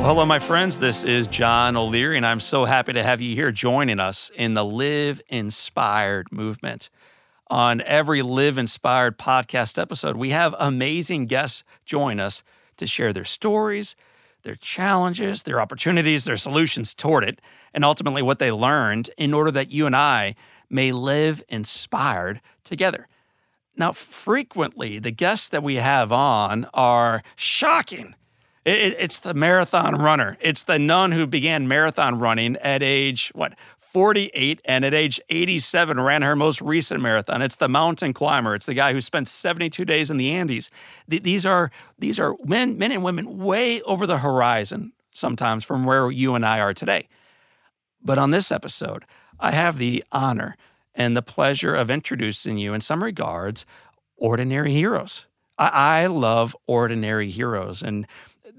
Well, hello, my friends. This is John O'Leary, and I'm so happy to have you here joining us in the Live Inspired movement. On every Live Inspired podcast episode, we have amazing guests join us to share their stories, their challenges, their opportunities, their solutions toward it, and ultimately what they learned in order that you and I may live inspired together. Now, frequently, the guests that we have on are shocking it, it's the marathon runner. It's the nun who began marathon running at age, what, 48, and at age 87 ran her most recent marathon. It's the mountain climber. It's the guy who spent 72 days in the Andes. These are, these are men, men and women way over the horizon sometimes from where you and I are today. But on this episode, I have the honor and the pleasure of introducing you, in some regards, ordinary heroes. I, I love ordinary heroes. And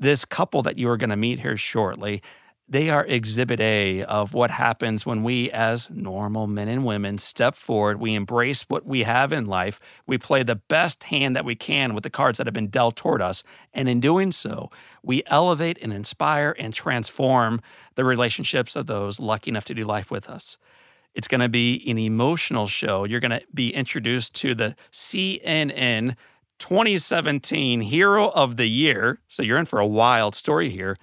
this couple that you are going to meet here shortly, they are exhibit A of what happens when we, as normal men and women, step forward. We embrace what we have in life. We play the best hand that we can with the cards that have been dealt toward us. And in doing so, we elevate and inspire and transform the relationships of those lucky enough to do life with us. It's going to be an emotional show. You're going to be introduced to the CNN 2017 Hero of the Year. So you're in for a wild story here.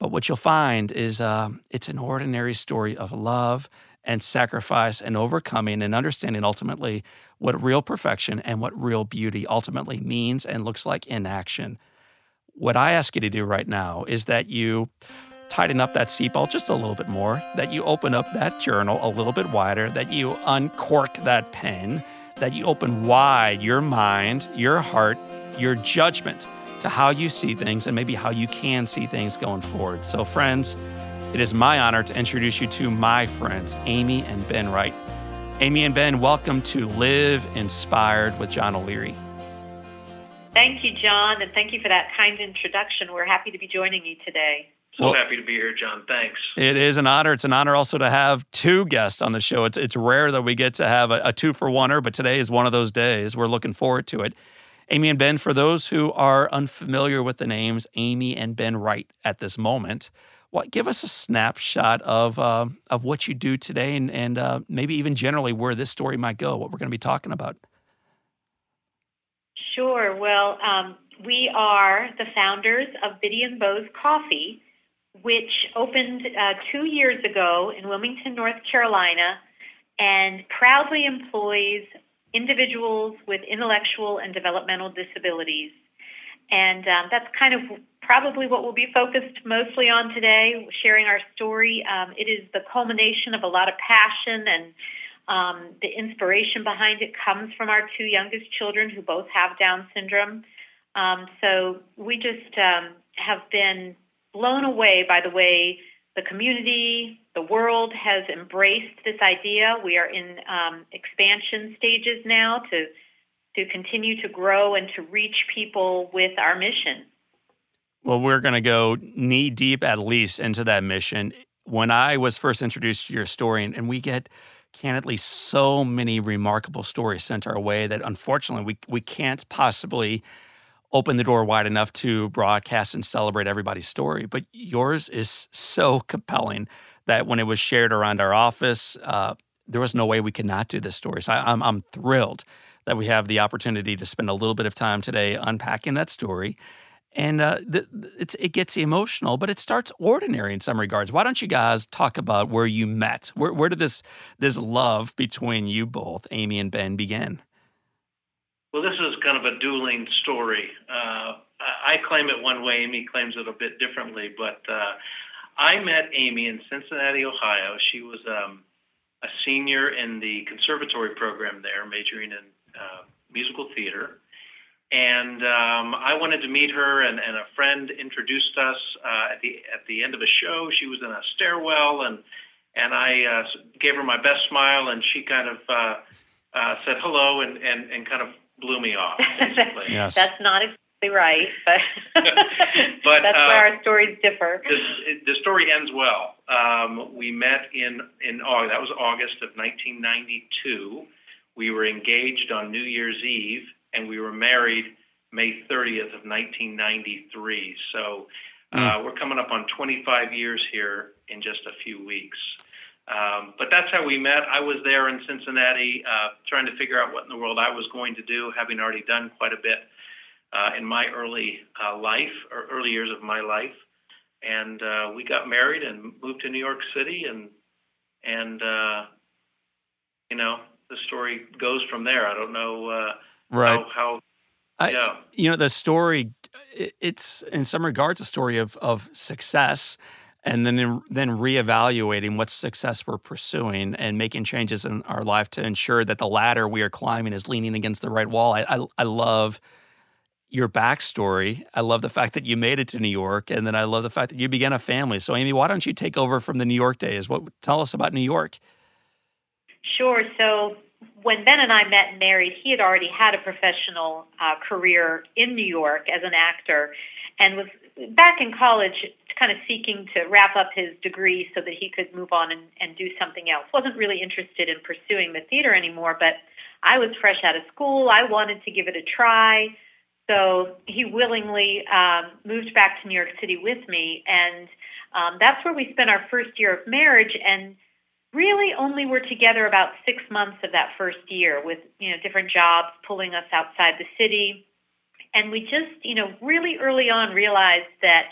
But what you'll find is uh, it's an ordinary story of love and sacrifice and overcoming and understanding ultimately what real perfection and what real beauty ultimately means and looks like in action. What I ask you to do right now is that you tighten up that seatbelt just a little bit more, that you open up that journal a little bit wider, that you uncork that pen that you open wide your mind, your heart, your judgment to how you see things and maybe how you can see things going forward. So, friends, it is my honor to introduce you to my friends, Amy and Ben Wright. Amy and Ben, welcome to Live Inspired with John O'Leary. Thank you, John, and thank you for that kind introduction. We're happy to be joining you today. So well, happy to be here, John. Thanks. It is an honor. It's an honor also to have two guests on the show. It's it's rare that we get to have a, a two for oneer, but today is one of those days. We're looking forward to it. Amy and Ben, for those who are unfamiliar with the names Amy and Ben Wright at this moment, what give us a snapshot of uh, of what you do today, and and uh, maybe even generally where this story might go, what we're going to be talking about. Sure. Well, um, we are the founders of Bitty and Beau's Coffee which opened uh, two years ago in Wilmington, North Carolina, and proudly employs individuals with intellectual and developmental disabilities. And um, that's kind of probably what we'll be focused mostly on today, sharing our story. Um, it is the culmination of a lot of passion and um, the inspiration behind it comes from our two youngest children who both have Down syndrome. Um, so we just um, have been blown away by the way the community, the world has embraced this idea. We are in um, expansion stages now to to continue to grow and to reach people with our mission. Well, we're going to go knee deep at least into that mission. When I was first introduced to your story, and we get candidly so many remarkable stories sent our way that unfortunately we, we can't possibly open the door wide enough to broadcast and celebrate everybody's story. But yours is so compelling that when it was shared around our office, uh, there was no way we could not do this story. So I, I'm, I'm thrilled that we have the opportunity to spend a little bit of time today unpacking that story. And uh, it gets emotional, but it starts ordinary in some regards. Why don't you guys talk about where you met? Where, where did this this love between you both, Amy and Ben, begin? Well, this is kind of a dueling story. Uh, I claim it one way, Amy claims it a bit differently, but uh, I met Amy in Cincinnati, Ohio. She was um, a senior in the conservatory program there, majoring in uh, musical theater. And um, I wanted to meet her, and, and a friend introduced us uh, at the at the end of a show. She was in a stairwell, and and I uh, gave her my best smile, and she kind of uh, uh, said hello and, and, and kind of blew me off. Basically. Yes. That's not exactly right, but, But, that's uh, where our stories differ. the, the story ends well. Um, we met in in August. That was August of 1992. We were engaged on New Year's Eve, and we were married May 30th of 1993. So uh, we're coming up on 25 years here in just a few weeks. Um, but that's how we met. I was there in Cincinnati uh, trying to figure out what in the world I was going to do, having already done quite a bit uh, in my early uh, life or early years of my life. And uh, we got married and moved to New York City, and and uh, you know the story goes from there. I don't know uh, Right. how, how I, yeah. you know the story it's in some regards a story of of success and then then reevaluating what success we're pursuing and making changes in our life to ensure that the ladder we are climbing is leaning against the right wall i i, I love your backstory. I love the fact that you made it to New York, and then I love the fact that you began a family. So, Amy, why don't you take over from the New York days? What tell us about New York? Sure. So when Ben and I met and married, he had already had a professional uh, career in New York as an actor and was back in college kind of seeking to wrap up his degree so that he could move on and, and do something else. Wasn't really interested in pursuing the theater anymore, but I was fresh out of school. I wanted to give it a try. So he willingly um, moved back to New York City with me, and um, that's where we spent our first year of marriage. And really only were together about six months of that first year with you know different jobs pulling us outside the city and we just you know really early on realized that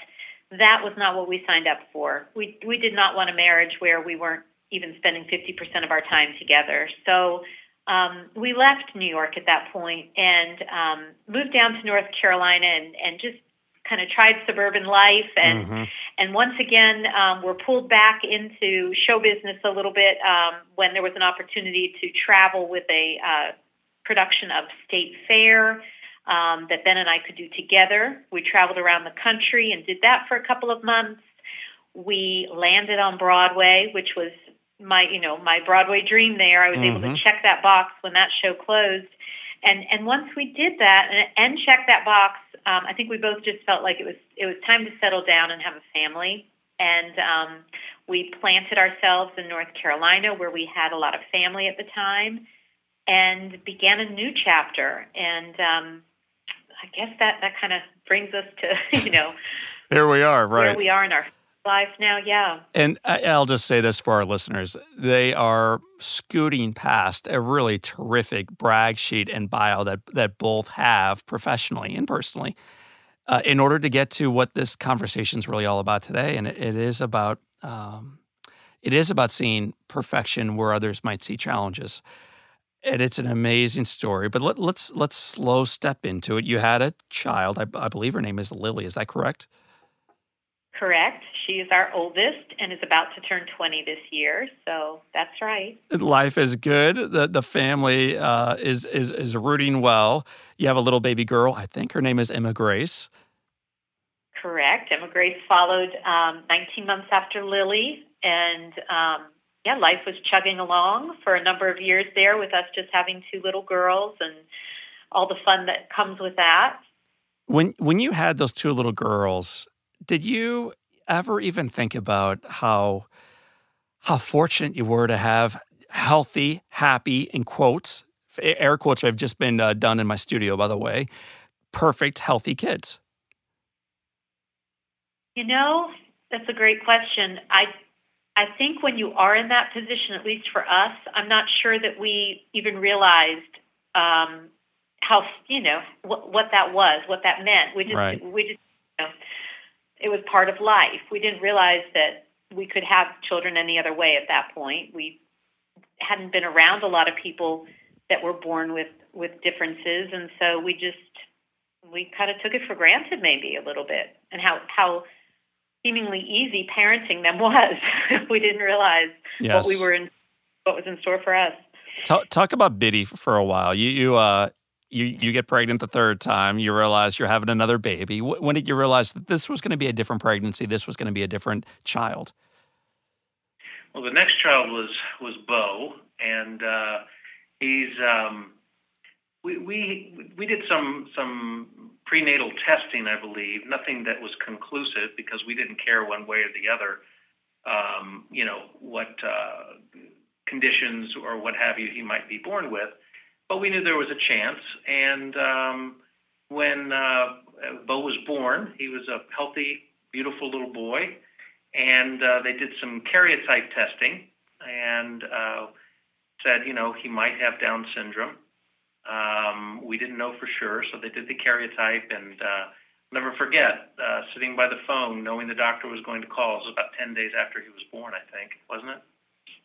that was not what we signed up for. We we did not want a marriage where we weren't even spending 50% of our time together. So um, we left New York at that point and um, moved down to North Carolina and, and just kind of tried suburban life and Mhm. and once again um, we're pulled back into show business a little bit um, when there was an opportunity to travel with a uh, production of State Fair um, that Ben and I could do together. We traveled around the country and did that for a couple of months. We landed on Broadway, which was my you know my Broadway dream. There, I was able Mhm. to check that box when that show closed. And and once we did that and, and checked that box, um, I think we both just felt like it was it was time to settle down and have a family. And um, we planted ourselves in North Carolina, where we had a lot of family at the time, and began a new chapter. And um, I guess that that kind of brings us to you know Here we are, where right? we are in our life now. Yeah. And I- I'll just say this for our listeners. They are scooting past a really terrific brag sheet and bio that, that both have professionally and personally uh, in order to get to what this conversation is really all about today. And it, it is about um, it is about seeing perfection where others might see challenges. And it's an amazing story. But let, let's let's slow step into it. You had a child. I, I believe her name is Lily. Is that correct? Correct. She is our oldest and is about to turn 20 this year. So that's right. life is good. The the family uh, is is is rooting well. You have a little baby girl. I think her name is Emma Grace. Correct. Emma Grace followed um, 19 months after Lily. And um, yeah, life was chugging along for a number of years there with us just having two little girls and all the fun that comes with that. When when you had those two little girls, did you ever even think about how how fortunate you were to have healthy, happy, in quotes, air quotes I've just been uh, done in my studio, by the way, perfect, healthy kids? You know, that's a great question. I I think when you are in that position, at least for us, I'm not sure that we even realized um, how you know what, what that was, what that meant. We just Right. we just you know, it was part of life. We didn't realize that we could have children any other way at that point. We hadn't been around a lot of people that were born with with differences, and so we just we kind of took it for granted maybe a little bit, and how how seemingly easy parenting them was. we didn't realize Yes. what we were in, what was in store for us. Talk, talk about Bitty for a while. You you uh you you get pregnant the third time. You realize you're having another baby. When did you realize that this was going to be a different pregnancy? This was going to be a different child. well, the next child was was Beau, and uh, he's um, we we we did some some prenatal testing, I believe. Nothing that was conclusive because we didn't care one way or the other. Um, you know what uh, conditions or what have you he might be born with, but we knew there was a chance. And um, when uh, Beau was born, he was a healthy, beautiful little boy, and uh, they did some karyotype testing and uh, said, you know, he might have Down syndrome. Um, we didn't know for sure, so they did the karyotype, and uh, never forget uh, sitting by the phone, knowing the doctor was going to call. It was about ten days after he was born, I think, wasn't it?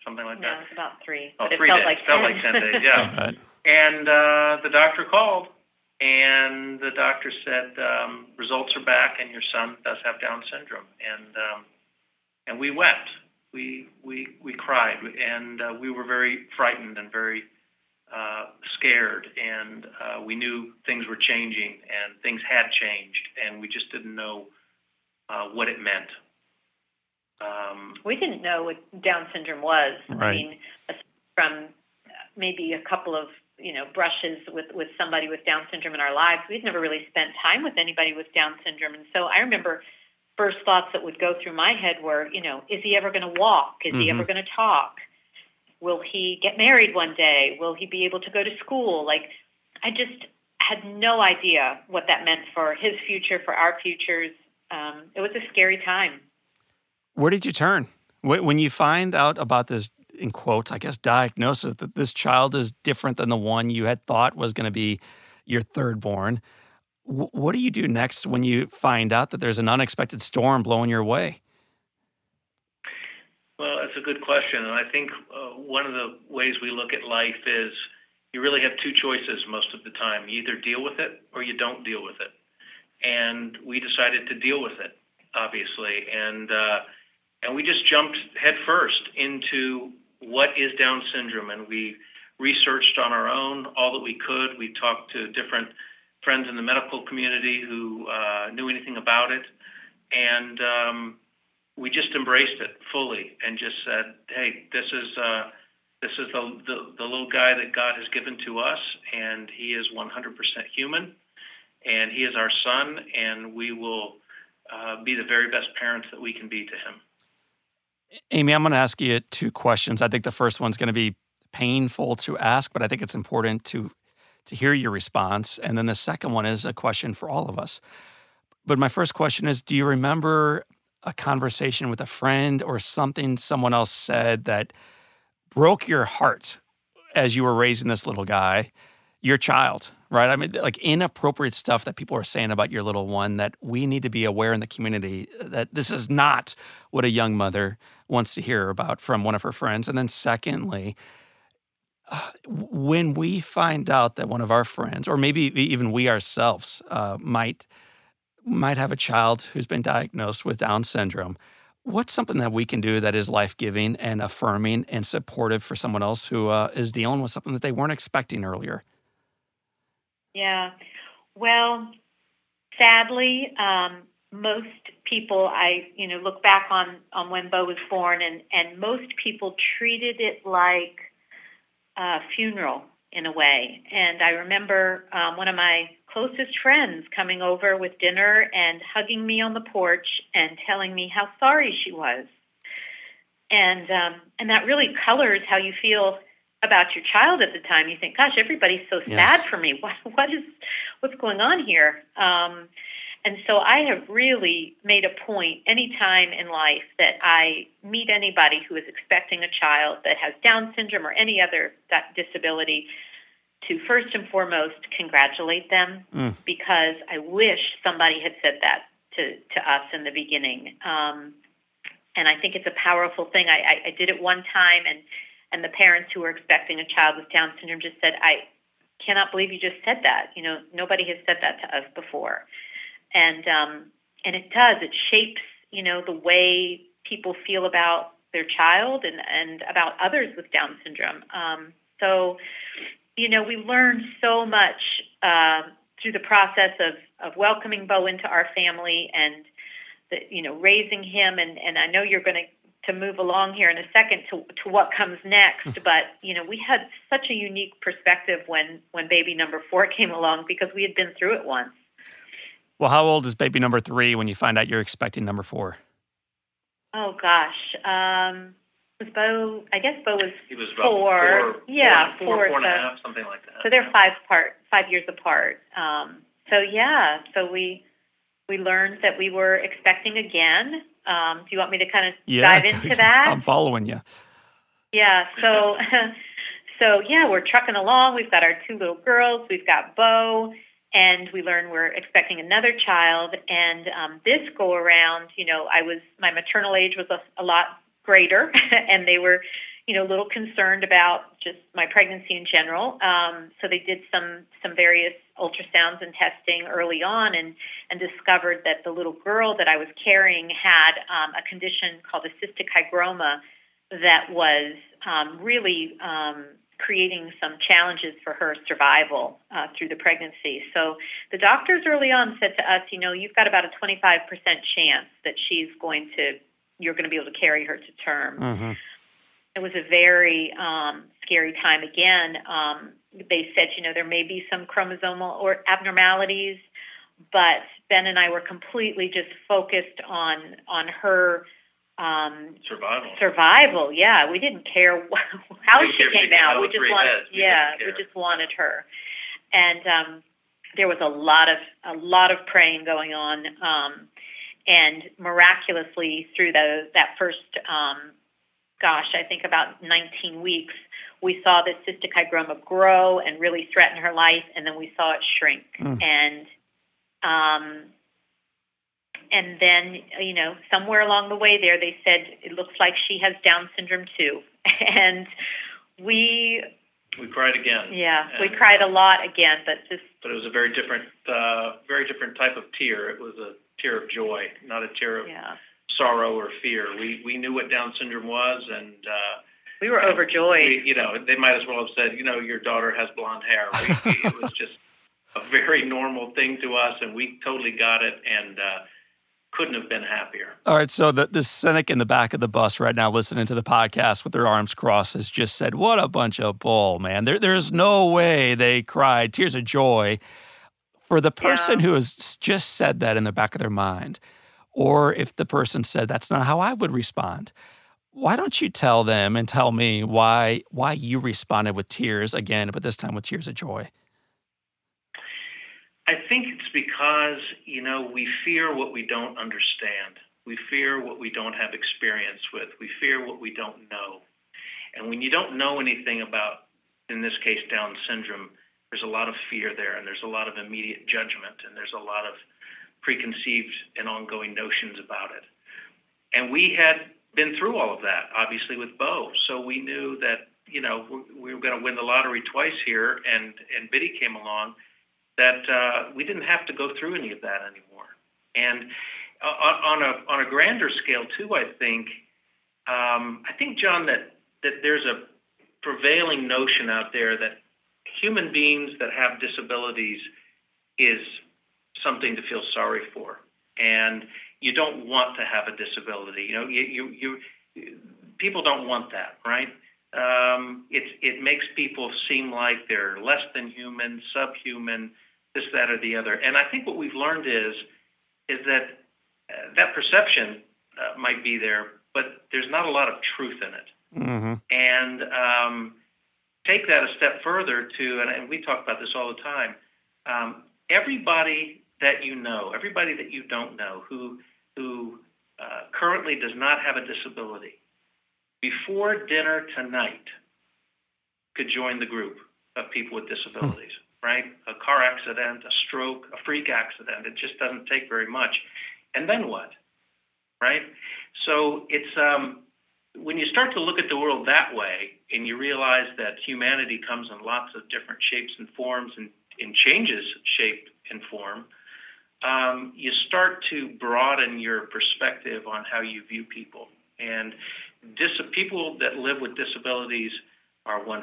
Something like no, that. No, it's about three. Oh, but three it felt days. Like felt 10. like ten days. Yeah. and uh, the doctor called, and the doctor said um, results are back, and your son does have Down syndrome, and um, and we wept. We we we cried, and uh, we were very frightened and very uh, scared, and uh, we knew things were changing, and things had changed, and we just didn't know uh, what it meant. Um, we didn't know what Down syndrome was. Right. I mean, from maybe a couple of you know brushes with with somebody with Down syndrome in our lives, we'd never really spent time with anybody with Down syndrome, and so I remember first thoughts that would go through my head were, you know, is he ever going to walk? Is mm-hmm. he ever going to talk? Will he get married one day? Will he be able to go to school? Like, I just had no idea what that meant for his future, for our futures. Um, it was a scary time. Where did you turn when you find out about this? In quotes, I guess, diagnosis that this child is different than the one you had thought was going to be your third born what do you do next when you find out that there's an unexpected storm blowing your way? Well, that's a good question. And I think uh, one of the ways we look at life is you really have two choices most of the time. You either deal with it or you don't deal with it. And we decided to deal with it, obviously. And, uh, and we just jumped headfirst into what is Down syndrome. And we researched on our own all that we could. We talked to different friends in the medical community who uh, knew anything about it, and um, we just embraced it fully and just said, "Hey, this is uh, this is the, the the little guy that God has given to us, and he is 100% human, and he is our son, and we will uh, be the very best parents that we can be to him." Amy, I'm going to ask you two questions. I think the first one's going to be painful to ask, but I think it's important to to hear your response. And then the second one is a question for all of us. But my first question is Do you remember a conversation with a friend or something someone else said that broke your heart as you were raising this little guy, your child, right? I mean, like inappropriate stuff that people are saying about your little one that we need to be aware in the community that this is not what a young mother wants to hear about from one of her friends. And then, secondly, when we find out that one of our friends, or maybe even we ourselves, uh, might might have a child who's been diagnosed with Down syndrome, what's something that we can do that is life giving and affirming and supportive for someone else who uh, is dealing with something that they weren't expecting earlier? Yeah, well, sadly, um, most people I you know look back on on when Beau was born, and and most people treated it like a funeral in a way. And I remember um, one of my closest friends coming over with dinner and hugging me on the porch and telling me how sorry she was. And um, and that really colors how you feel about your child at the time. You think, "Gosh, everybody's so yes. sad for me. What what is what's going on here?" Um, and so I have really made a point anytime in life that I meet anybody who is expecting a child that has Down syndrome or any other that disability to first and foremost congratulate them mm. because I wish somebody had said that to, to us in the beginning. Um, and I think it's a powerful thing. I, I, I did it one time, and, and the parents who were expecting a child with Down syndrome just said, I cannot believe you just said that. You know, nobody has said that to us before and um, and it does. It shapes you know the way people feel about their child and and about others with Down syndrome. Um, so you know we learned so much uh, through the process of of welcoming Beau into our family and the, you know raising him and and I know you're going to to move along here in a second to to what comes next. but you know, we had such a unique perspective when when baby number four came along because we had been through it once. Well, how old is baby number three when you find out you're expecting number four? Oh gosh, um, was Beau? I guess Beau was, He was four. about four, yeah, four, four. four and a so, half, something like that. so they're five part, five years apart. Um, so yeah, so we we learned that we were expecting again. Um, do you want me to kind of Yeah, dive into that? I'm following you. Yeah, so so yeah, we're trucking along. We've got our two little girls. We've got Beau, and we learn we're expecting another child. And um, this go around, you know, I was my maternal age was a, a lot greater, and they were, you know, a little concerned about just my pregnancy in general. Um, so they did some some various ultrasounds and testing early on, and and discovered that the little girl that I was carrying had um, a condition called a cystic hygroma that was um, really um, creating some challenges for her survival uh, through the pregnancy. So the doctors early on said to us, you know, you've got about a 25% chance that she's going to, you're going to be able to carry her to term. hmm It was a very um, scary time again. Um, they said, you know, there may be some chromosomal or abnormalities, but Ben and I were completely just focused on on her um, survival. survival. Yeah, we didn't care how Didn't she care came came out. out We just wanted, heads. Yeah, didn't we just wanted her. And um, there was a lot of a lot of praying going on, um, and miraculously through the that first, um, gosh, I think about 19 weeks, we saw this cystic hygroma grow and really threaten her life, and then we saw it shrink. Mm. And um, and then you know somewhere along the way there they said it looks like she has down syndrome too and we We cried again. yeah we And- cried a lot again but just But it was a very different, uh, very different type of tear. It was a tear of joy, not a tear of yeah sorrow or fear. We we knew what Down syndrome was, and uh, we were overjoyed we, you know, they might as well have said, you know, your daughter has blonde hair. We, we, it was just a very normal thing to us, and we totally got it, and uh, couldn't have been happier. All right, so the, the cynic in the back of the bus right now listening to the podcast with their arms crossed has just said, What a bunch of bull, man. There, there's no way they cried tears of joy. For the person Yeah. who has just said that in the back of their mind, or if the person said, That's not how I would respond, why don't you tell them and tell me why why you responded with tears again, but this time with tears of joy? I think it's because, you know, we fear what we don't understand. We fear what we don't have experience with. We fear what we don't know. And when you don't know anything about, in this case, Down syndrome, there's a lot of fear there, and there's a lot of immediate judgment, and there's a lot of preconceived and ongoing notions about it. And we had been through all of that, obviously, with Beau. So we knew that, you know, we- we were going to win the lottery twice here, and, and Bitty came along that uh, we didn't have to go through any of that anymore. And uh, on, on a on a grander scale too, I think um, I think John that that there's a prevailing notion out there that human beings that have disabilities is something to feel sorry for, and you don't want to have a disability. You know, you you, you people don't want that, right? Um, it it makes people seem like they're less than human, subhuman this, that, or the other. And I think what we've learned is is that uh, that perception uh, might be there, but there's not a lot of truth in it. Mm-hmm. And um, take that a step further to, and, and we talk about this all the time. Um, everybody that you know, everybody that you don't know, who who uh, currently does not have a disability, before dinner tonight, could join the group of people with disabilities right? A car accident, a stroke, a freak accident. It just doesn't take very much. And then what? Right? So it's um, when you start to look at the world that way and you realize that humanity comes in lots of different shapes and forms and, and changes shape and form, um, you start to broaden your perspective on how you view people. And dis- people that live with disabilities are 100%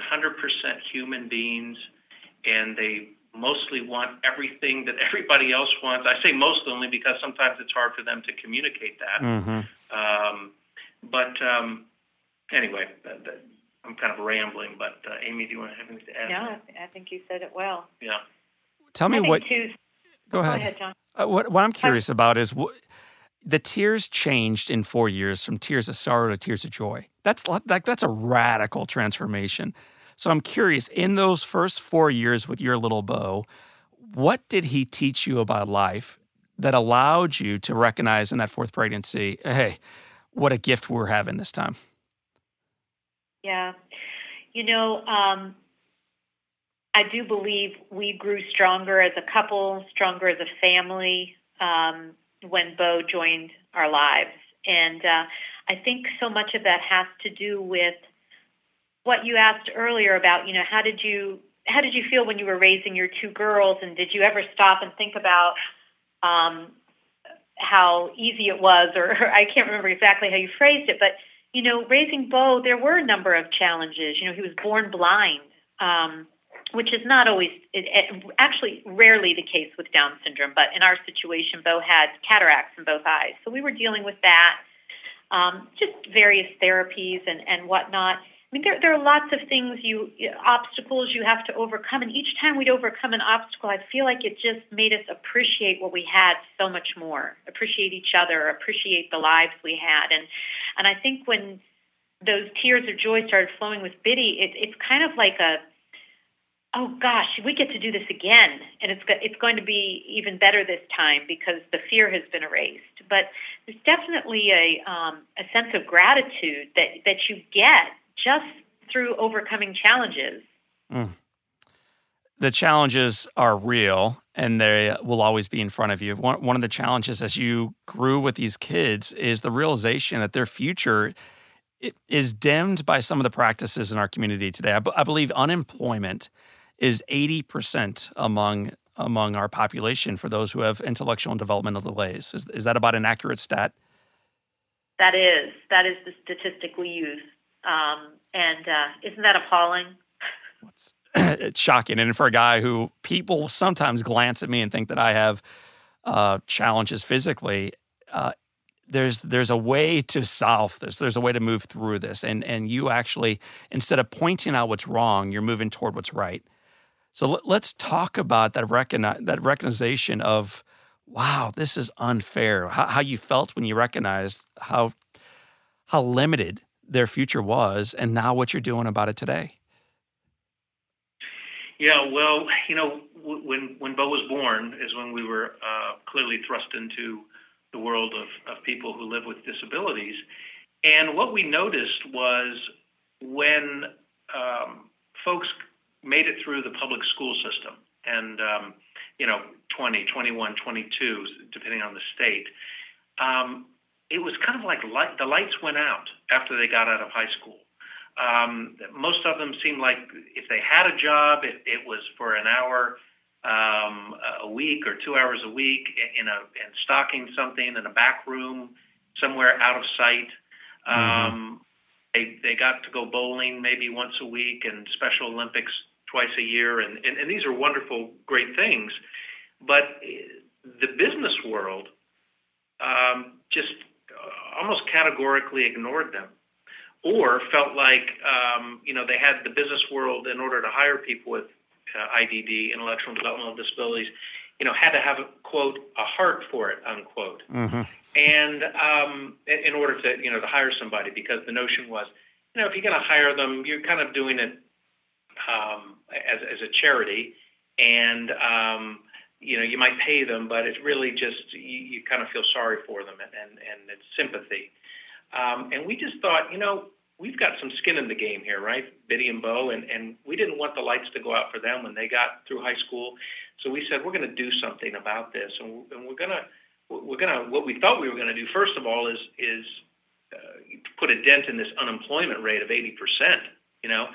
human beings and they mostly want everything that everybody else wants. I say mostly only because sometimes it's hard for them to communicate that. Mm-hmm. Um, but um, anyway, that, that, I'm kind of rambling. But uh, Amy, do you want to have anything to add? No, I think you said it well. Yeah. Tell me what. too, Go ahead. Go ahead, John. Uh, what, what I'm curious about is what, the tears changed in four years from tears of sorrow to tears of joy. That's like that's a radical transformation. So I'm curious, in those first four years with your little Beau, what did he teach you about life that allowed you to recognize in that fourth pregnancy, hey, what a gift we're having this time? Yeah. You know, um, I do believe we grew stronger as a couple, stronger as a family um, when Beau joined our lives. And uh, I think so much of that has to do with what you asked earlier about, you know, how did you how did you feel when you were raising your two girls, and did you ever stop and think about um, how easy it was, or, or I can't remember exactly how you phrased it, but you know, raising Beau, there were a number of challenges. You know, he was born blind. Um, which is not always, it, it, actually, rarely the case with Down syndrome. But in our situation, Beau had cataracts in both eyes, so we were dealing with that. Um, just various therapies and and whatnot. I mean, there there are lots of things you obstacles you have to overcome, and each time we'd overcome an obstacle, I feel like it just made us appreciate what we had so much more, appreciate each other, appreciate the lives we had, and and I think when those tears of joy started flowing with Bitty, it, it's kind of like a oh gosh, we get to do this again, and it's it's going to be even better this time because the fear has been erased. But there's definitely a um, a sense of gratitude that that you get just through overcoming challenges. Mm. The challenges are real and they will always be in front of you. One, one of the challenges as you grew with these kids is the realization that their future is dimmed by some of the practices in our community today. I, b- I believe unemployment is 80% among among our population for those who have intellectual and developmental delays. Is, is that about an accurate stat? That is. That is the statistic we use. Um, and uh, isn't that appalling? it's shocking. And for a guy who people sometimes glance at me and think that I have uh, challenges physically, uh, there's there's a way to solve this. There's a way to move through this. And and you actually instead of pointing out what's wrong, you're moving toward what's right. So let, us talk about that recognize that recognition of, wow, this is unfair. How, how you felt when you recognized how how limited their future was, and now what you're doing about it today. Yeah, well, you know, when when Beau was born is when we were uh, clearly thrust into the world of, of people who live with disabilities, and what we noticed was when um, folks made it through the public school system, and um, you know, 20, 21, 22, depending on the state. Um, it was kind of like light, the lights went out after they got out of high school. Um, most of them seemed like if they had a job, it, it was for an hour um, a week or two hours a week in a in stocking something in a back room somewhere out of sight. Mm-hmm. Um, they they got to go bowling maybe once a week and Special Olympics twice a year, and, and, and these are wonderful, great things. But the business world um, just almost categorically ignored them or felt like um, you know they had the business world in order to hire people with uh, IDD, intellectual developmental disabilities, you know, had to have a quote a heart for it unquote, mm-hmm. and um, in order to you know to hire somebody because the notion was you know if you're going to hire them, you're kind of doing it um, as, as a charity, and um, you know you might pay them, but it's really just you, you kind of feel sorry for them, and and, and it's sympathy. Um, and we just thought, you know, we've got some skin in the game here, right? Bitty and Beau, and and we didn't want the lights to go out for them when they got through high school, so we said we're going to do something about this, and, and we're going to we're going to what we thought we were going to do first of all is is uh, put a dent in this unemployment rate of 80 percent, you know,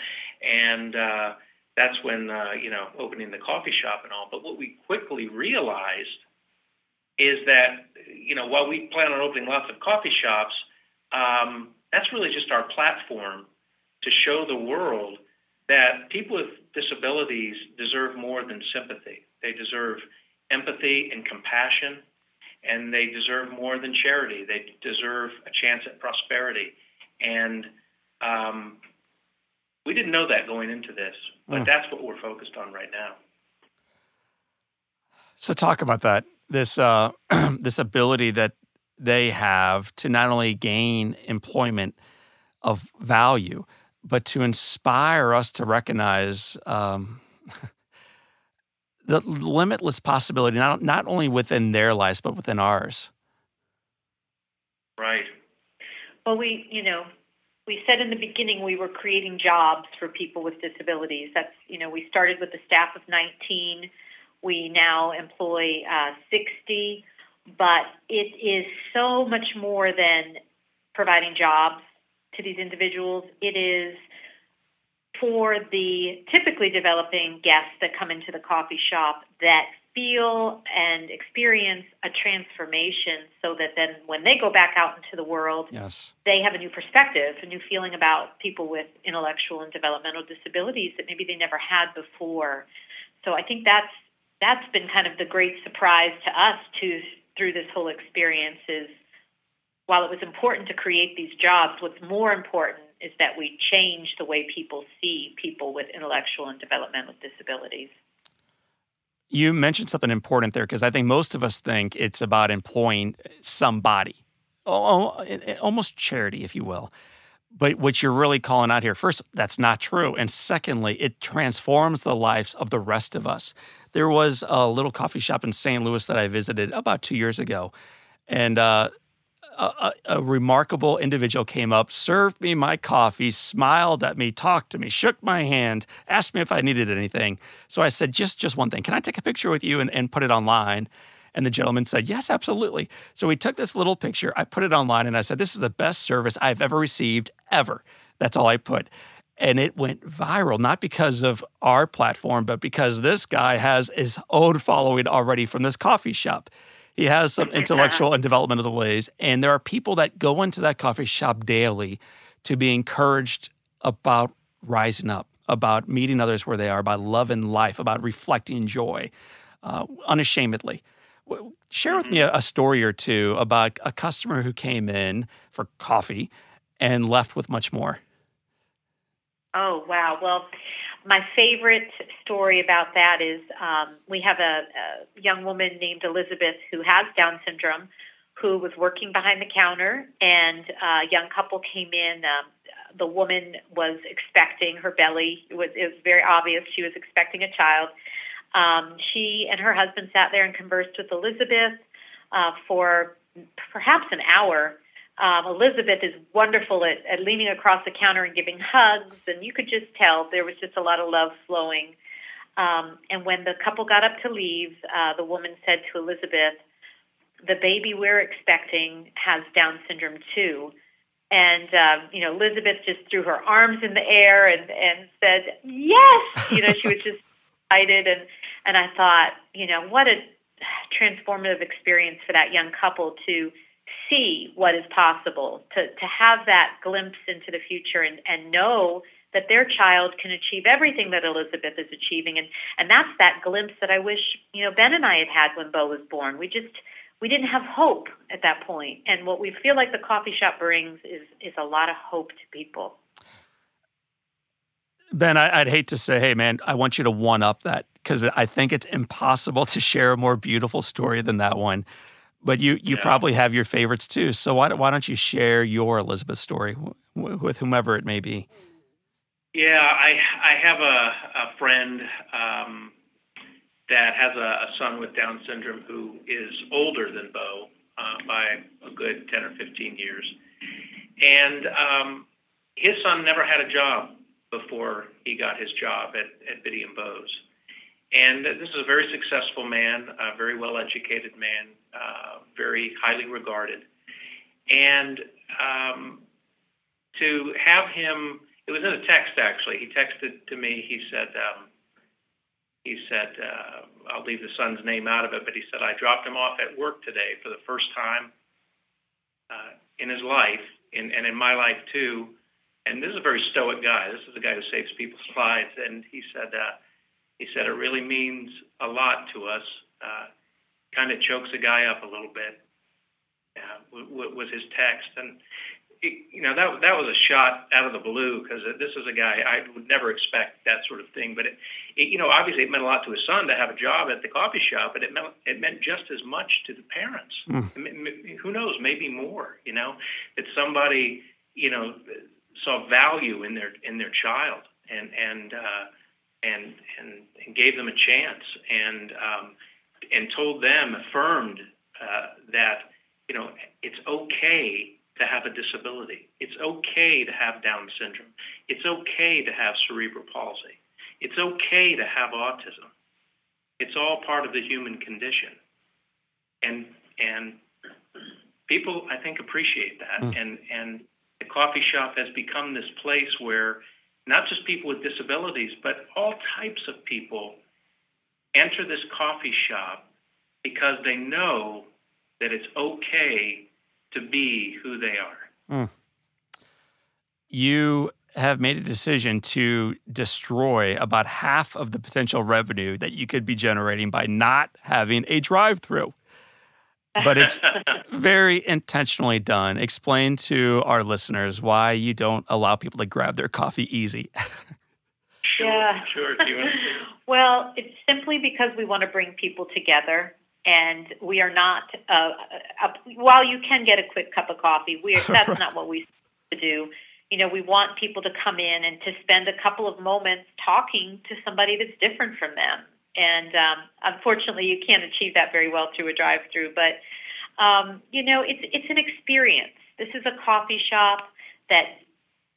and uh, that's when uh, you know opening the coffee shop and all. But what we quickly realized is that you know while we plan on opening lots of coffee shops, um, that's really just our platform to show the world that people with disabilities deserve more than sympathy. They deserve empathy and compassion. and they deserve more than charity. They deserve a chance at prosperity. And um, we didn't know that going into this, but mm. that's what we're focused on right now. So, talk about that. This uh, this ability that they have to not only gain employment of value, but to inspire us to recognize um, the limitless possibility, not, not only within their lives, but within ours. Right. Well, we, you know, we said in the beginning we were creating jobs for people with disabilities. That's, you know, we started with a staff of 19. We now employ uh, 60, but it is so much more than providing jobs to these individuals. It is for the typically developing guests that come into the coffee shop that feel and experience a transformation so that then when they go back out into the world yes. they have a new perspective a new feeling about people with intellectual and developmental disabilities that maybe they never had before so i think that's that's been kind of the great surprise to us too through this whole experience is while it was important to create these jobs what's more important is that we change the way people see people with intellectual and developmental disabilities. You mentioned something important there because I think most of us think it's about employing somebody, almost charity, if you will. But what you're really calling out here, first, that's not true. And secondly, it transforms the lives of the rest of us. There was a little coffee shop in St. Louis that I visited about two years ago. And uh, a, a, remarkable individual came up, served me my coffee, smiled at me, talked to me, shook my hand, asked me if I needed anything. So I said, just just one thing. Can I take a picture with you and, and put it online? And the gentleman said, Yes, absolutely. So we took this little picture, I put it online, and I said, This is the best service I've ever received, ever. That's all I put. And it went viral, not because of our platform, but because this guy has his own following already from this coffee shop. He has some intellectual and developmental delays. And there are people that go into that coffee shop daily to be encouraged about rising up, about meeting others where they are, about loving life, about reflecting joy uh, unashamedly. Share with me a, a story or two about a customer who came in for coffee and left with much more. Oh, wow. Well, my favorite story about that is um, we have a, a young woman named Elizabeth who has Down syndrome who was working behind the counter, and a young couple came in. Um, the woman was expecting her belly. It was, it was very obvious she was expecting a child. Um, she and her husband sat there and conversed with Elizabeth uh, for perhaps an hour um, Elizabeth is wonderful at, at leaning across the counter and giving hugs, and you could just tell there was just a lot of love flowing. Um, and when the couple got up to leave, uh, the woman said to Elizabeth, "The baby we're expecting has Down syndrome too." And um, you know, Elizabeth just threw her arms in the air and and said, "Yes!" You know, she was just excited, and and I thought, you know, what a transformative experience for that young couple to see what is possible, to, to have that glimpse into the future and, and know that their child can achieve everything that Elizabeth is achieving. And, and that's that glimpse that I wish, you know, Ben and I had had when Beau was born. We just, we didn't have hope at that point. And what we feel like the coffee shop brings is, is a lot of hope to people. Ben, I, would hate to say, hey, man, I want you to one up that because I think it's impossible to share a more beautiful story than that one. But you you yeah. probably have your favorites too. So why why don't you share your Elizabeth story with whomever it may be? Yeah, I I have a a friend um, that has a, a, son with Down syndrome who is older than Beau uh, by a good ten or fifteen years, and um, his son never had a job before he got his job at at Bitty and Beau's. And this is a very successful man, a very well educated man, uh, very highly regarded. And um, to have him, it was in a text actually. He texted to me. He said, um, he said, uh, I'll leave the son's name out of it, but he said, I dropped him off at work today for the first time uh, in his life, in, and in my life too. And this is a very stoic guy. This is a guy who saves people's lives. And he said, uh, he said it really means a lot to us. Uh, kind of chokes a guy up a little bit. Uh, w- w- was his text, and you know that that was a shot out of the blue because this is a guy I would never expect that sort of thing. But it, it, you know, obviously it meant a lot to his son to have a job at the coffee shop, but it meant it meant just as much to the parents. Mm. Who knows? Maybe more. You know, that somebody you know saw value in their in their child and and uh, and and, and gave them a chance and um, and told them affirmed uh, that you know it's okay to have a disability. It's okay to have Down syndrome. It's okay to have cerebral palsy. It's okay to have autism. It's all part of the human condition. And and people I think appreciate that. Mm. And and the coffee shop has become this place where not just people with disabilities, but all types of people enter this coffee shop because they know that it's okay to be who they are. Mm. You have made a decision to destroy about half of the potential revenue that you could be generating by not having a drive through. But it's very intentionally done. Explain to our listeners why you don't allow people to grab their coffee easy. sure, yeah. Sure. Well, it's simply because we want to bring people together and we are not. Uh, uh, while you can get a quick cup of coffee, we that's not what we do. You know, we want people to come in and to spend a couple of moments talking to somebody that's different from them. And um, unfortunately, you can't achieve that very well through a drive-through. But um, you know, it's it's an experience. This is a coffee shop that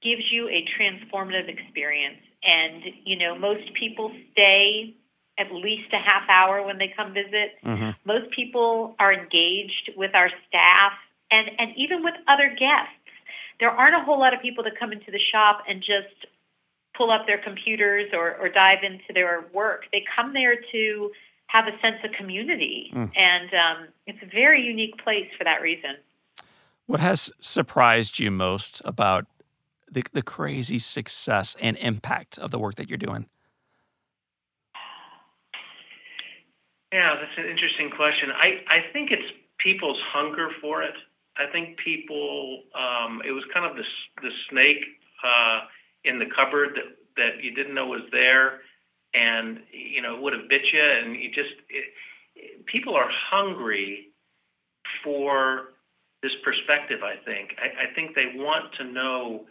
gives you a transformative experience. And you know, most people stay at least a half hour when they come visit. Mm-hmm. Most people are engaged with our staff and, and even with other guests. There aren't a whole lot of people that come into the shop and just pull up their computers or, or dive into their work. They come there to have a sense of community, mm. and um, it's a very unique place for that reason. What has surprised you most about the, the crazy success and impact of the work that you're doing? Yeah, that's an interesting question. I, I think it's people's hunger for it. I think people, um, it was kind of the, the snake uh, in the cupboard that, that you didn't know was there and, you know, would have bit you. And you just, it, people are hungry for this perspective, I think. I, I think they want to know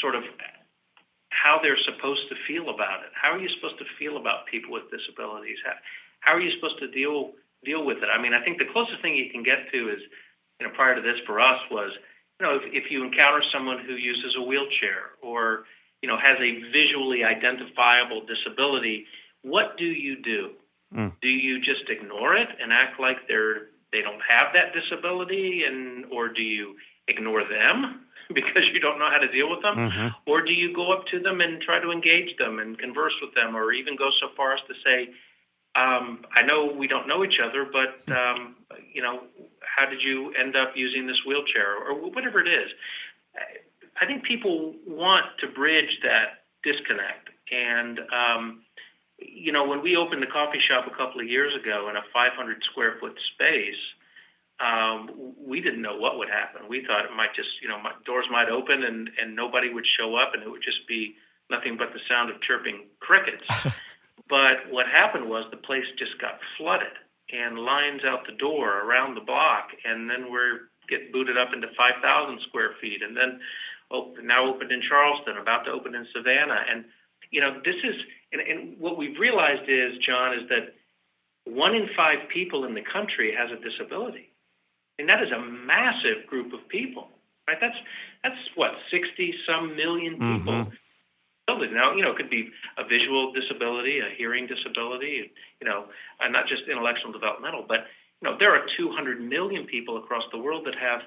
sort of how they're supposed to feel about it. How are you supposed to feel about people with disabilities? How, how are you supposed to deal deal with it? I mean, I think the closest thing you can get to is, you know, prior to this for us was, you know, if, if you encounter someone who uses a wheelchair or, you know, has a visually identifiable disability, what do you do? Mm. Do you just ignore it and act like they're they don't have that disability, and or do you ignore them because you don't know how to deal with them? Mm-hmm. Or do you go up to them and try to engage them and converse with them, or even go so far as to say, um, I know we don't know each other, but um, you know, how did you end up using this wheelchair, or whatever it is? I think people want to bridge that disconnect, and um, you know, when we opened the coffee shop a couple of years ago in a 500 square foot space, um, we didn't know what would happen. We thought it might just, you know, my, doors might open and, and nobody would show up and it would just be nothing but the sound of chirping crickets. but what happened was the place just got flooded and lines out the door around the block. And then we're getting booted up into 5,000 square feet. And then open, now opened in Charleston, about to open in Savannah. And, you know, this is, and, and what we've realized is, John, is that one in five people in the country has a disability. And that is a massive group of people, right? That's that's what sixty some million people. Mm-hmm. Now, you know, it could be a visual disability, a hearing disability, you know, and not just intellectual developmental, but you know, there are 200 million people across the world that have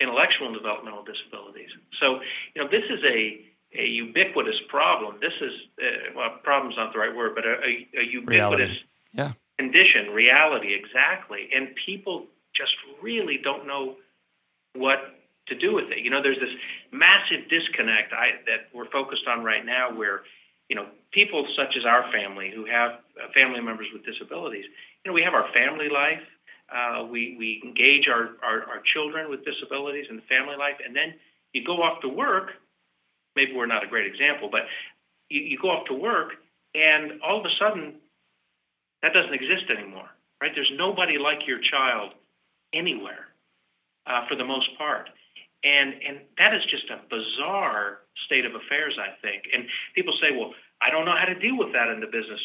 intellectual and developmental disabilities. So, you know, this is a a ubiquitous problem. This is uh, well, problem's not the right word, but a, a, a ubiquitous reality. Yeah. condition, reality, exactly. And people just really don't know what to do with it. You know, there's this massive disconnect I, that we're focused on right now where you know, people such as our family who have uh, family members with disabilities. You know, we have our family life. Uh, we we engage our, our our children with disabilities in the family life, and then you go off to work. Maybe we're not a great example, but you, you go off to work, and all of a sudden, that doesn't exist anymore, right? There's nobody like your child anywhere, uh, for the most part and and that is just a bizarre state of affairs, I think. And people say, well, I don't know how to deal with that in the business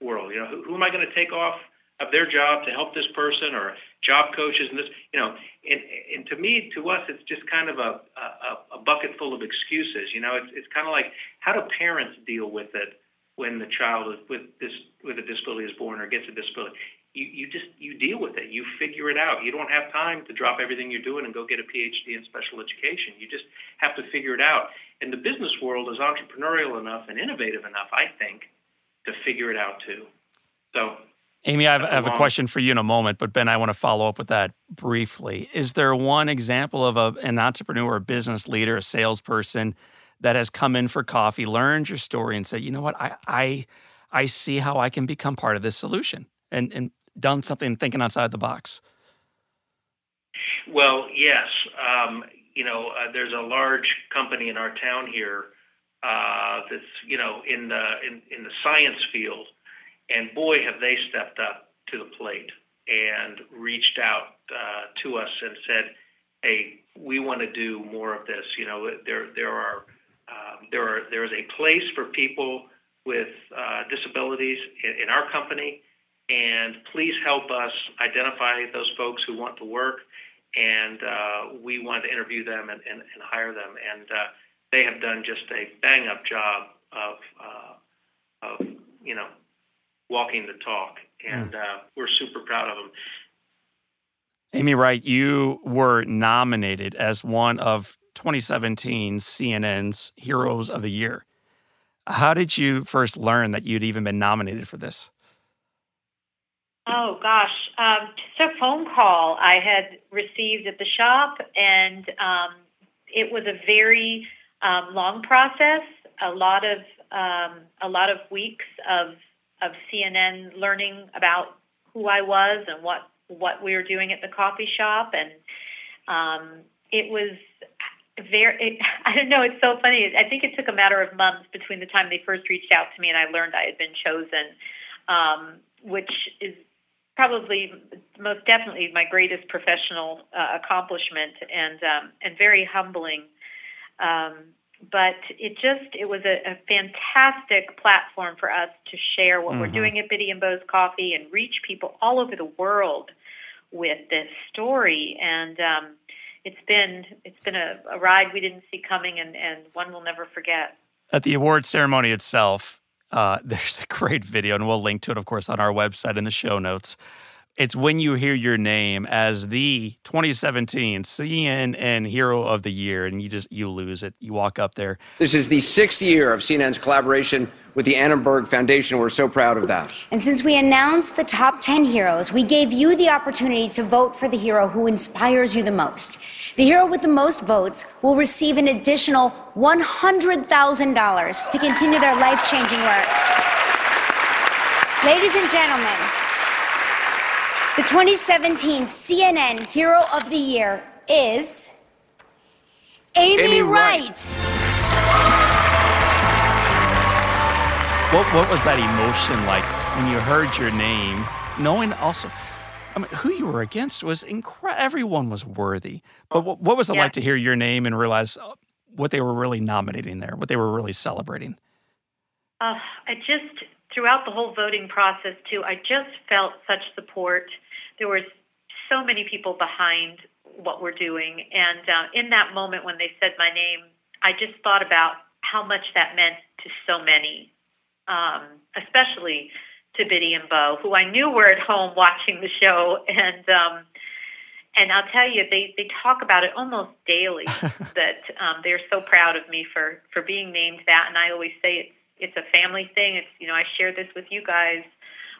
world. You know, who, who am I going to take off of their job to help this person or job coaches and this? You know, and and to me, to us, it's just kind of a a, a bucket full of excuses. You know, it's it's kind of like how do parents deal with it when the child with this with a disability is born or gets a disability? You, you just you deal with it. You figure it out. You don't have time to drop everything you're doing and go get a PhD in special education. You just have to figure it out. And the business world is entrepreneurial enough and innovative enough, I think, to figure it out too. So Amy, I have, I have, a question for you in a moment, but Ben, I want to follow up with that briefly. Is there one example of a, an entrepreneur, a business leader, a salesperson that has come in for coffee, learned your story, and said, "You know what? I I I see how I can become part of this solution," and and done something thinking outside the box? Well, yes. Um, you know, uh, there's a large company in our town here uh, that's you know in the in, in the science field, and boy, have they stepped up to the plate and reached out uh, to us and said, "Hey, we want to do more of this." You know, there there are um, there are there is a place for people with uh, disabilities in, in our company and please help us identify those folks who want to work. And uh, we want to interview them and, and, and hire them. And uh, they have done just a bang up job of, uh, of you know, walking the talk. And mm. we're super proud of them. Amy Wright, you were nominated as one of 2017 CNN's Heroes of the Year. How did you first learn that you'd even been nominated for this? Oh gosh, um, just a phone call I had received at the shop, and um, it was a very um, long process. A lot of um, a lot of weeks of of CNN learning about who I was and what what we were doing at the coffee shop, and um, it was very. It, I don't know. It's so funny. I think it took a matter of months between the time they first reached out to me and I learned I had been chosen, um, which is probably most definitely my greatest professional uh, accomplishment and um, and very humbling. Um, but it just it was a, a, fantastic platform for us to share what mm-hmm. we're doing at Bitty and Beau's Coffee and reach people all over the world with this story. And um, it's been it's been a, a ride we didn't see coming and, and one we'll never forget. At the award ceremony itself, uh, there's a great video, and we'll link to it, of course, on our website in the show notes. It's when you hear your name as the 2017 CNN Hero of the Year, and you just you lose it. You walk up there. This is the sixth year of CNN's collaboration with the Annenberg Foundation. We're so proud of that. And since we announced the top 10 heroes, we gave you the opportunity to vote for the hero who inspires you the most. The hero with the most votes will receive an additional $100,000 to continue their life changing work. Ladies and gentlemen, the 2017 CNN Hero of the Year is Amy, Amy Wright. Wright. What, what was that emotion like when you heard your name, knowing also, I mean, who you were against was incredible. Everyone was worthy. But what, what was it yeah. like to hear your name and realize uh, what they were really nominating there, what they were really celebrating? Uh, I just, throughout the whole voting process, too, I just felt such support there were so many people behind what we're doing. And uh, in that moment when they said my name, I just thought about how much that meant to so many, um, especially to Bitty and Beau, who I knew were at home watching the show. And um, and I'll tell you, they, they talk about it almost daily that um, they're so proud of me for, for being named that. And I always say it's it's a family thing. It's you know I share this with you guys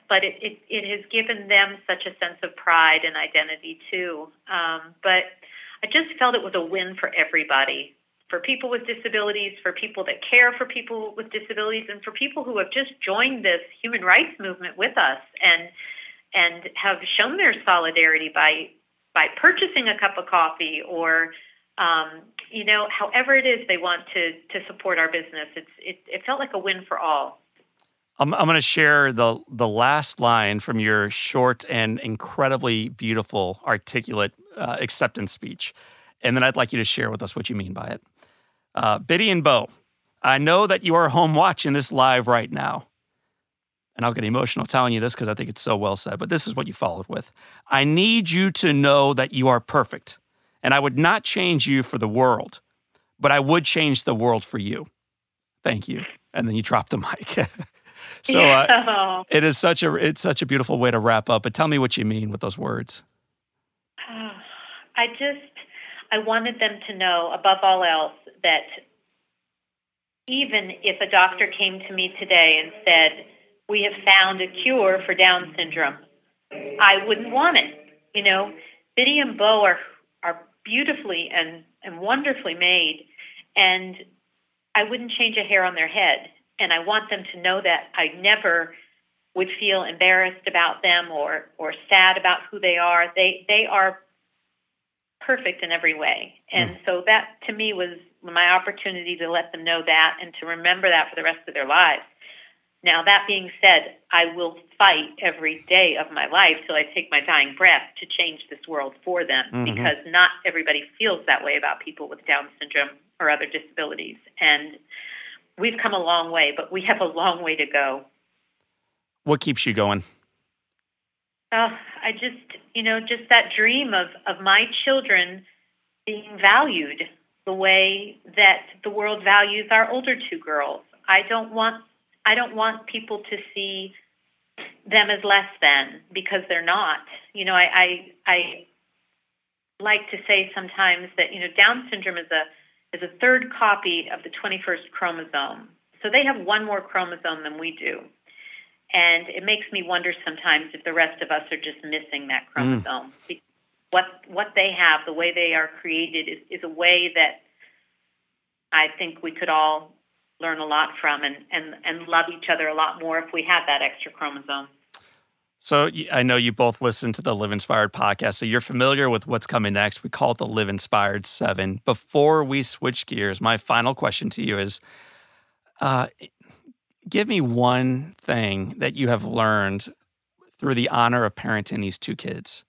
but it, it, it has given them such a sense of pride and identity too. Um, but I just felt it was a win for everybody. For people with disabilities, for people that care for people with disabilities, and for people who have just joined this human rights movement with us and and have shown their solidarity by by purchasing a cup of coffee or um, you know however it is they want to to support our business. It's it, it felt like a win for all. I'm, I'm going to share the the last line from your short and incredibly beautiful, articulate uh, acceptance speech, and then I'd like you to share with us what you mean by it. Uh, Bitty and Beau, I know that you are home watching this live right now. And I'll get emotional telling you this because I think it's so well said, but this is what you followed with. I need you to know that you are perfect, and I would not change you for the world, but I would change the world for you. Thank you. And then you drop the mic. so uh, it is such a it's such a beautiful way to wrap up. But tell me what you mean with those words. I just I wanted them to know above all else that even if a doctor came to me today and said, We have found a cure for Down syndrome, I wouldn't want it. You know, Bitty and Beau are, are beautifully and, and wonderfully made, and I wouldn't change a hair on their head. And I want them to know that I never would feel embarrassed about them or, or sad about who they are. They, they are perfect in every way. And mm. so that to me was my opportunity to let them know that and to remember that for the rest of their lives. Now, that being said, I will fight every day of my life till I take my dying breath to change this world for them mm-hmm. because not everybody feels that way about people with Down syndrome or other disabilities. And we've come a long way, but we have a long way to go. What keeps you going? Oh, I just, you know, just that dream of, of my children being valued the way that the world values our older two girls. I don't want I don't want people to see them as less than because they're not. You know, I I, I like to say sometimes that you know Down syndrome is a is a third copy of the 21st chromosome. So they have one more chromosome than we do. And it makes me wonder sometimes if the rest of us are just missing that mm. chromosome. Mm. What what they have, the way they are created, is, is a way that I think we could all learn a lot from and, and, and love each other a lot more if we had that extra chromosome. So I know you both listen to the Live Inspired podcast, so you're familiar with what's coming next. We call it the Live Inspired Seven. Before we switch gears, my final question to you is: uh, give me one thing that you have learned through the honor of parenting these two kids.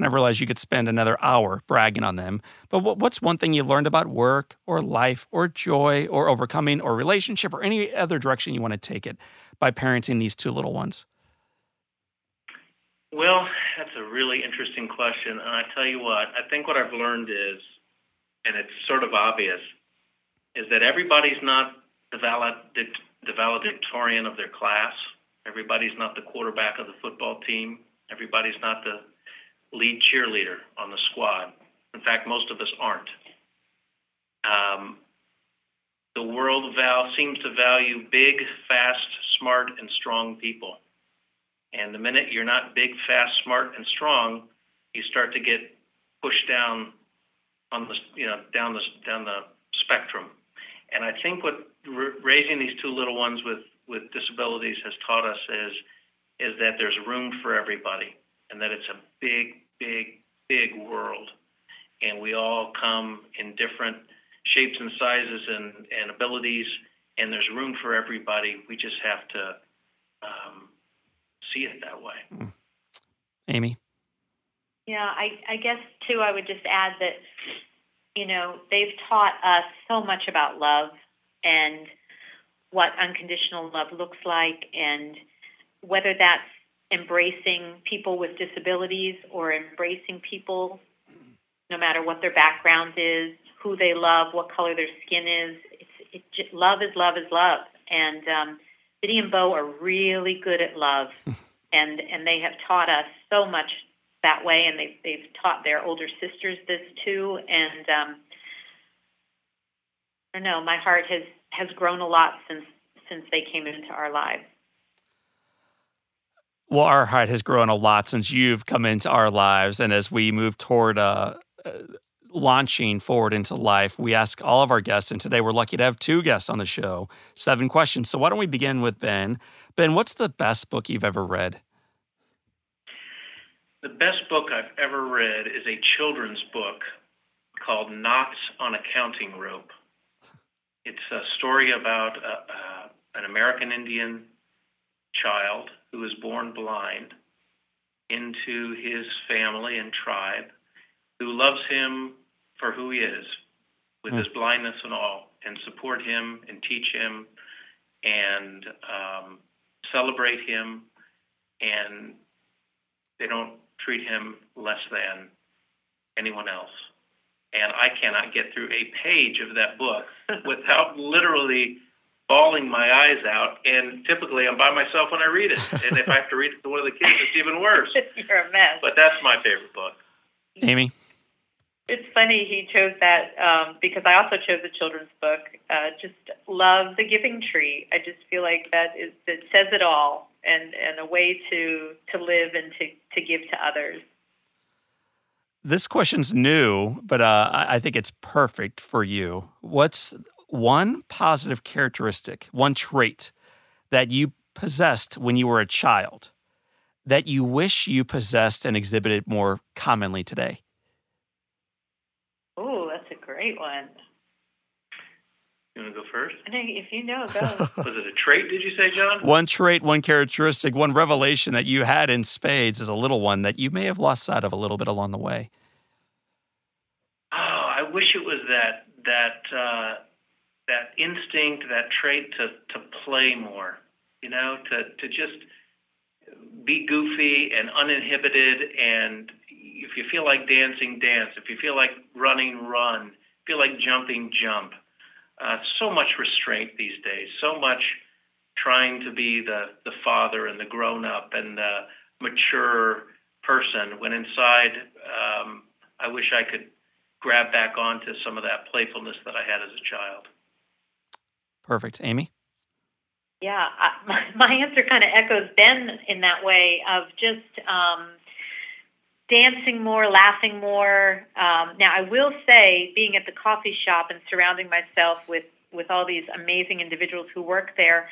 And I realize you could spend another hour bragging on them. But what's one thing you learned about work or life or joy or overcoming or relationship or any other direction you want to take it by parenting these two little ones? Well, that's a really interesting question. And I tell you what, I think what I've learned is, and it's sort of obvious, is that everybody's not the the valedictorian of their class. Everybody's not the quarterback of the football team. Everybody's not the lead cheerleader on the squad. In fact, most of us aren't. Um, the world val- seems to value big, fast, smart, and strong people. And the minute you're not big, fast, smart, and strong, you start to get pushed down on the you know down the down the spectrum. And I think what raising these two little ones with with disabilities has taught us is is that there's room for everybody, and that it's a big, big, big world, and we all come in different shapes and sizes and, and abilities, and there's room for everybody. We just have to um, see it that way. Mm. Amy. Yeah, I, I guess too. I would just add that you know they've taught us so much about love and what unconditional love looks like, and whether that's embracing people with disabilities or embracing people no matter what their background is, who they love, what color their skin is. It's, it, love is love is love. And um, Bitty and Beau are really good at love, and and they have taught us so much that way, and they've they've taught their older sisters this too. And um, I don't know, my heart has has grown a lot since since they came into our lives. Well, our heart has grown a lot since you've come into our lives, and as we move toward uh, uh launching forward into life, we ask all of our guests, and today we're lucky to have two guests on the show, seven questions. So why don't we begin with Ben? Ben, what's the best book you've ever read? The best book I've ever read is a children's book called Knots on a Counting Rope. It's a story about a, a, an American Indian child who is born blind into his family and tribe who loves him for who he is, with his blindness and all, and support him and teach him and um, celebrate him, and they don't treat him less than anyone else. And I cannot get through a page of that book without literally bawling my eyes out. And typically, I'm by myself when I read it. And if I have to read it to one of the kids, it's even worse. You're a mess. But that's my favorite book. Amy? It's funny he chose that um, because I also chose a children's book. Uh, just love the Giving Tree. I just feel like that is that says it all, and and a way to to live and to to give to others. This question's new, but uh, I think it's perfect for you. What's one positive characteristic, one trait that you possessed when you were a child that you wish you possessed and exhibited more commonly today? Oh, that's a great one. You want to go first? I think if you know, go. Was it a trait, did you say, John? One trait, one characteristic, one revelation that you had in spades is a little one that you may have lost sight of a little bit along the way. Oh, I wish it was that that uh, that instinct, that trait to to play more. You know, to to just be goofy and uninhibited and if you feel like dancing, dance. If you feel like running, run feel like jumping, jump. Uh, so much restraint these days, so much trying to be the, the father and the grown up and the mature person when inside um, I wish I could grab back onto some of that playfulness that I had as a child. Perfect. Amy? Yeah, I, my, my answer kind of echoes Ben in that way of just um, dancing more, laughing more. Um, now, I will say, being at the coffee shop and surrounding myself with with all these amazing individuals who work there,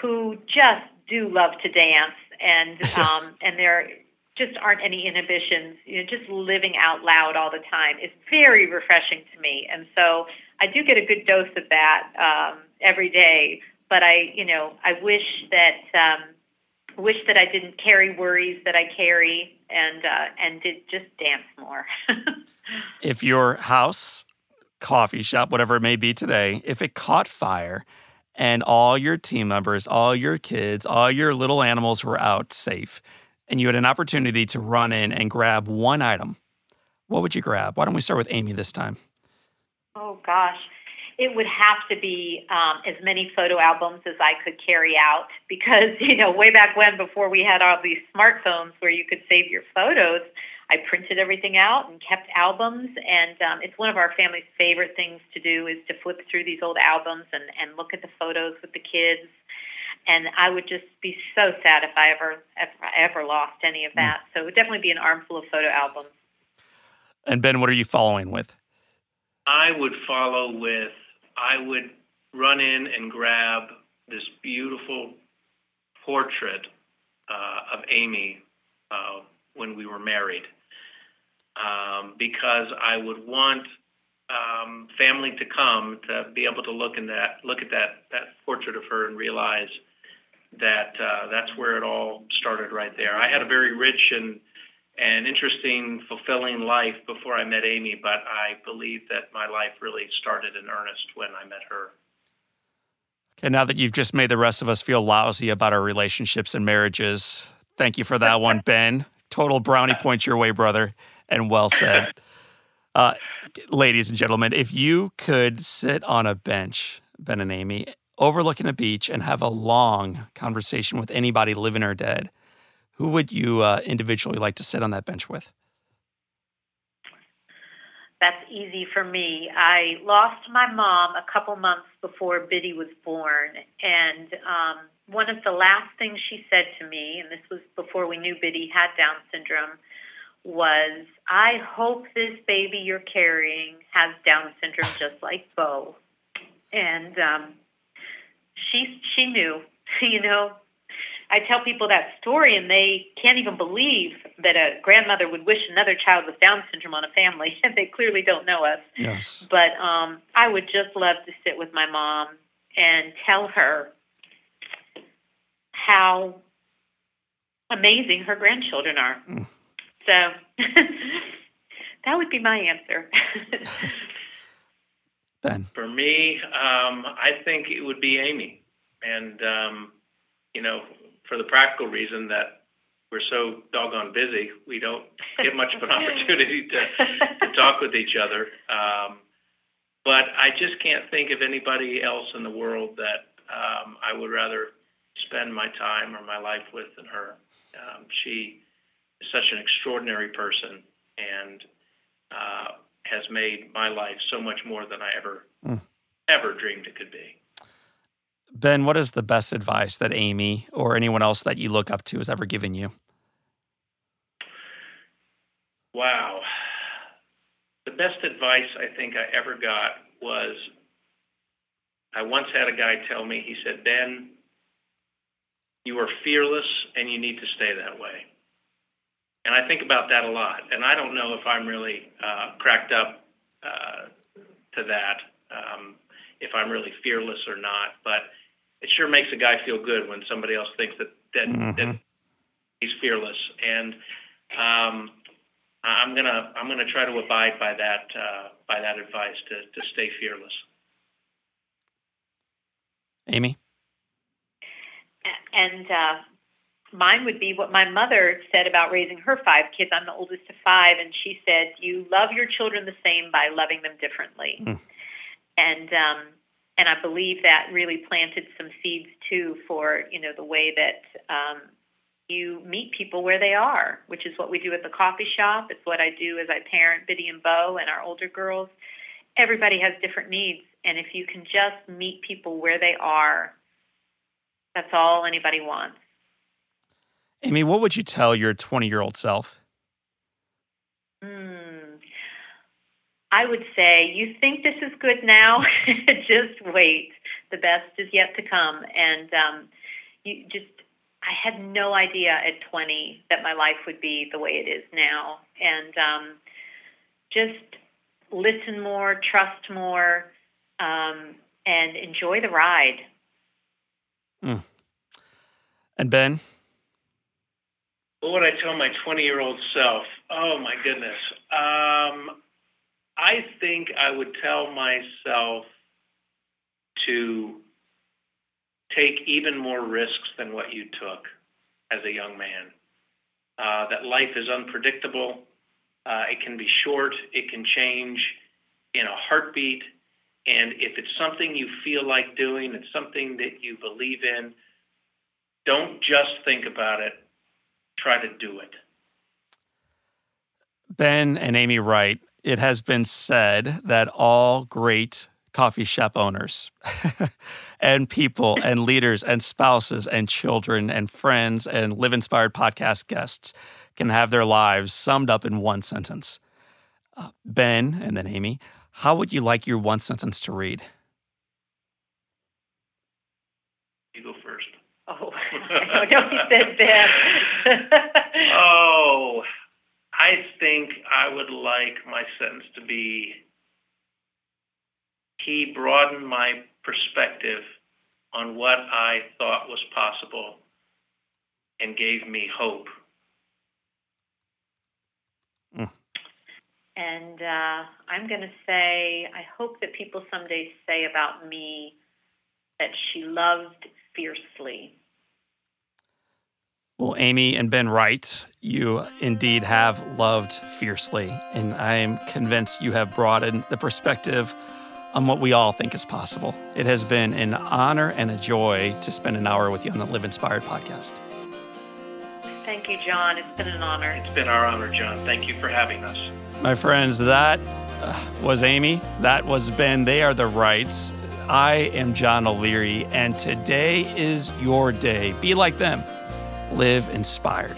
who just do love to dance, and um, and there just aren't any inhibitions. You know, just living out loud all the time is very refreshing to me, and so I do get a good dose of that um, every day. But I, you know, I wish that. Um, wish that I didn't carry worries that I carry and uh, and did just dance more. if your house, coffee shop, whatever it may be today, if it caught fire and all your team members, all your kids, all your little animals were out safe, and you had an opportunity to run in and grab one item, what would you grab? Why don't we start with Amy this time? Oh gosh it would have to be um, as many photo albums as I could carry out because, you know, way back when, before we had all these smartphones where you could save your photos, I printed everything out and kept albums. And um, it's one of our family's favorite things to do is to flip through these old albums and, and look at the photos with the kids. And I would just be so sad if I ever, ever, ever lost any of that. Mm. So it would definitely be an armful of photo albums. And Ben, what are you following with? I would follow with I would run in and grab this beautiful portrait uh, of Amy uh, when we were married, um, because I would want um, family to come to be able to look in that look at that that portrait of her and realize that uh, that's where it all started right there. I had a very rich and an interesting, fulfilling life before I met Amy, but I believe that my life really started in earnest when I met her. Okay, now that you've just made the rest of us feel lousy about our relationships and marriages, thank you for that one, Ben. Total brownie points your way, brother, and well said. Uh, ladies and gentlemen, if you could sit on a bench, Ben and Amy, overlooking a beach and have a long conversation with anybody living or dead, who would you uh, individually like to sit on that bench with? That's easy for me. I lost my mom a couple months before Bitty was born, and um, one of the last things she said to me, and this was before we knew Bitty had Down syndrome, was, I hope this baby you're carrying has Down syndrome just like Beau. And um, she she knew, you know. I tell people that story, and they can't even believe that a grandmother would wish another child with Down syndrome on a family. they clearly don't know us. Yes. But um, I would just love to sit with my mom and tell her how amazing her grandchildren are. Mm. So that would be my answer. ben. For me, um, I think it would be Amy. And, um, you know, for the practical reason that we're so doggone busy, we don't get much of an opportunity to, to talk with each other. Um, but I just can't think of anybody else in the world that um, I would rather spend my time or my life with than her. Um, she is such an extraordinary person and uh, has made my life so much more than I ever mm. ever dreamed it could be. Ben, what is the best advice that Amy or anyone else that you look up to has ever given you? Wow. The best advice I think I ever got was I once had a guy tell me, he said, Ben, you are fearless and you need to stay that way. And I think about that a lot. And I don't know if I'm really uh, cracked up uh, to that, um, if I'm really fearless or not. But it sure makes a guy feel good when somebody else thinks that that, mm-hmm. that he's fearless. And um, I'm gonna I'm gonna try to abide by that uh, by that advice to to stay fearless. Amy. And uh, mine would be what my mother said about raising her five kids. I'm the oldest of five, and she said, "You love your children the same by loving them differently." Mm. And um, and I believe that really planted some seeds too for you know the way that um, you meet people where they are, which is what we do at the coffee shop. It's what I do as I parent Bitty and Beau and our older girls. Everybody has different needs, and if you can just meet people where they are, that's all anybody wants. Amy, what would you tell your 20 year old self? Hmm. I would say, you think this is good now? just wait. The best is yet to come. And um, you just, I had no idea at 20 that my life would be the way it is now. And um, just listen more, trust more, um, and enjoy the ride. Mm. And Ben? What would I tell my 20 year old self? Oh my goodness. Um, I think I would tell myself to take even more risks than what you took as a young man. Uh, that life is unpredictable. Uh, it can be short. It can change in a heartbeat. And if it's something you feel like doing, it's something that you believe in, don't just think about it, try to do it. Ben and Amy Wright, it has been said that all great coffee shop owners and people and leaders and spouses and children and friends and live inspired podcast guests can have their lives summed up in one sentence. Uh, ben and then Amy, how would you like your one sentence to read? You go first. Oh, I know you said that. oh, I think I would like my sentence to be He broadened my perspective on what I thought was possible and gave me hope. Mm. And uh, I'm going to say, I hope that people someday say about me that she loved fiercely. Well, Amy and Ben Wright, you indeed have loved fiercely. And I am convinced you have broadened the perspective on what we all think is possible. It has been an honor and a joy to spend an hour with you on the Live Inspired podcast. Thank you, John. It's been an honor. It's been our honor, John. Thank you for having us. My friends, that uh, was Amy. That was Ben. They are the Wrights. I am John O'Leary, and today is your day. Be like them, live inspired.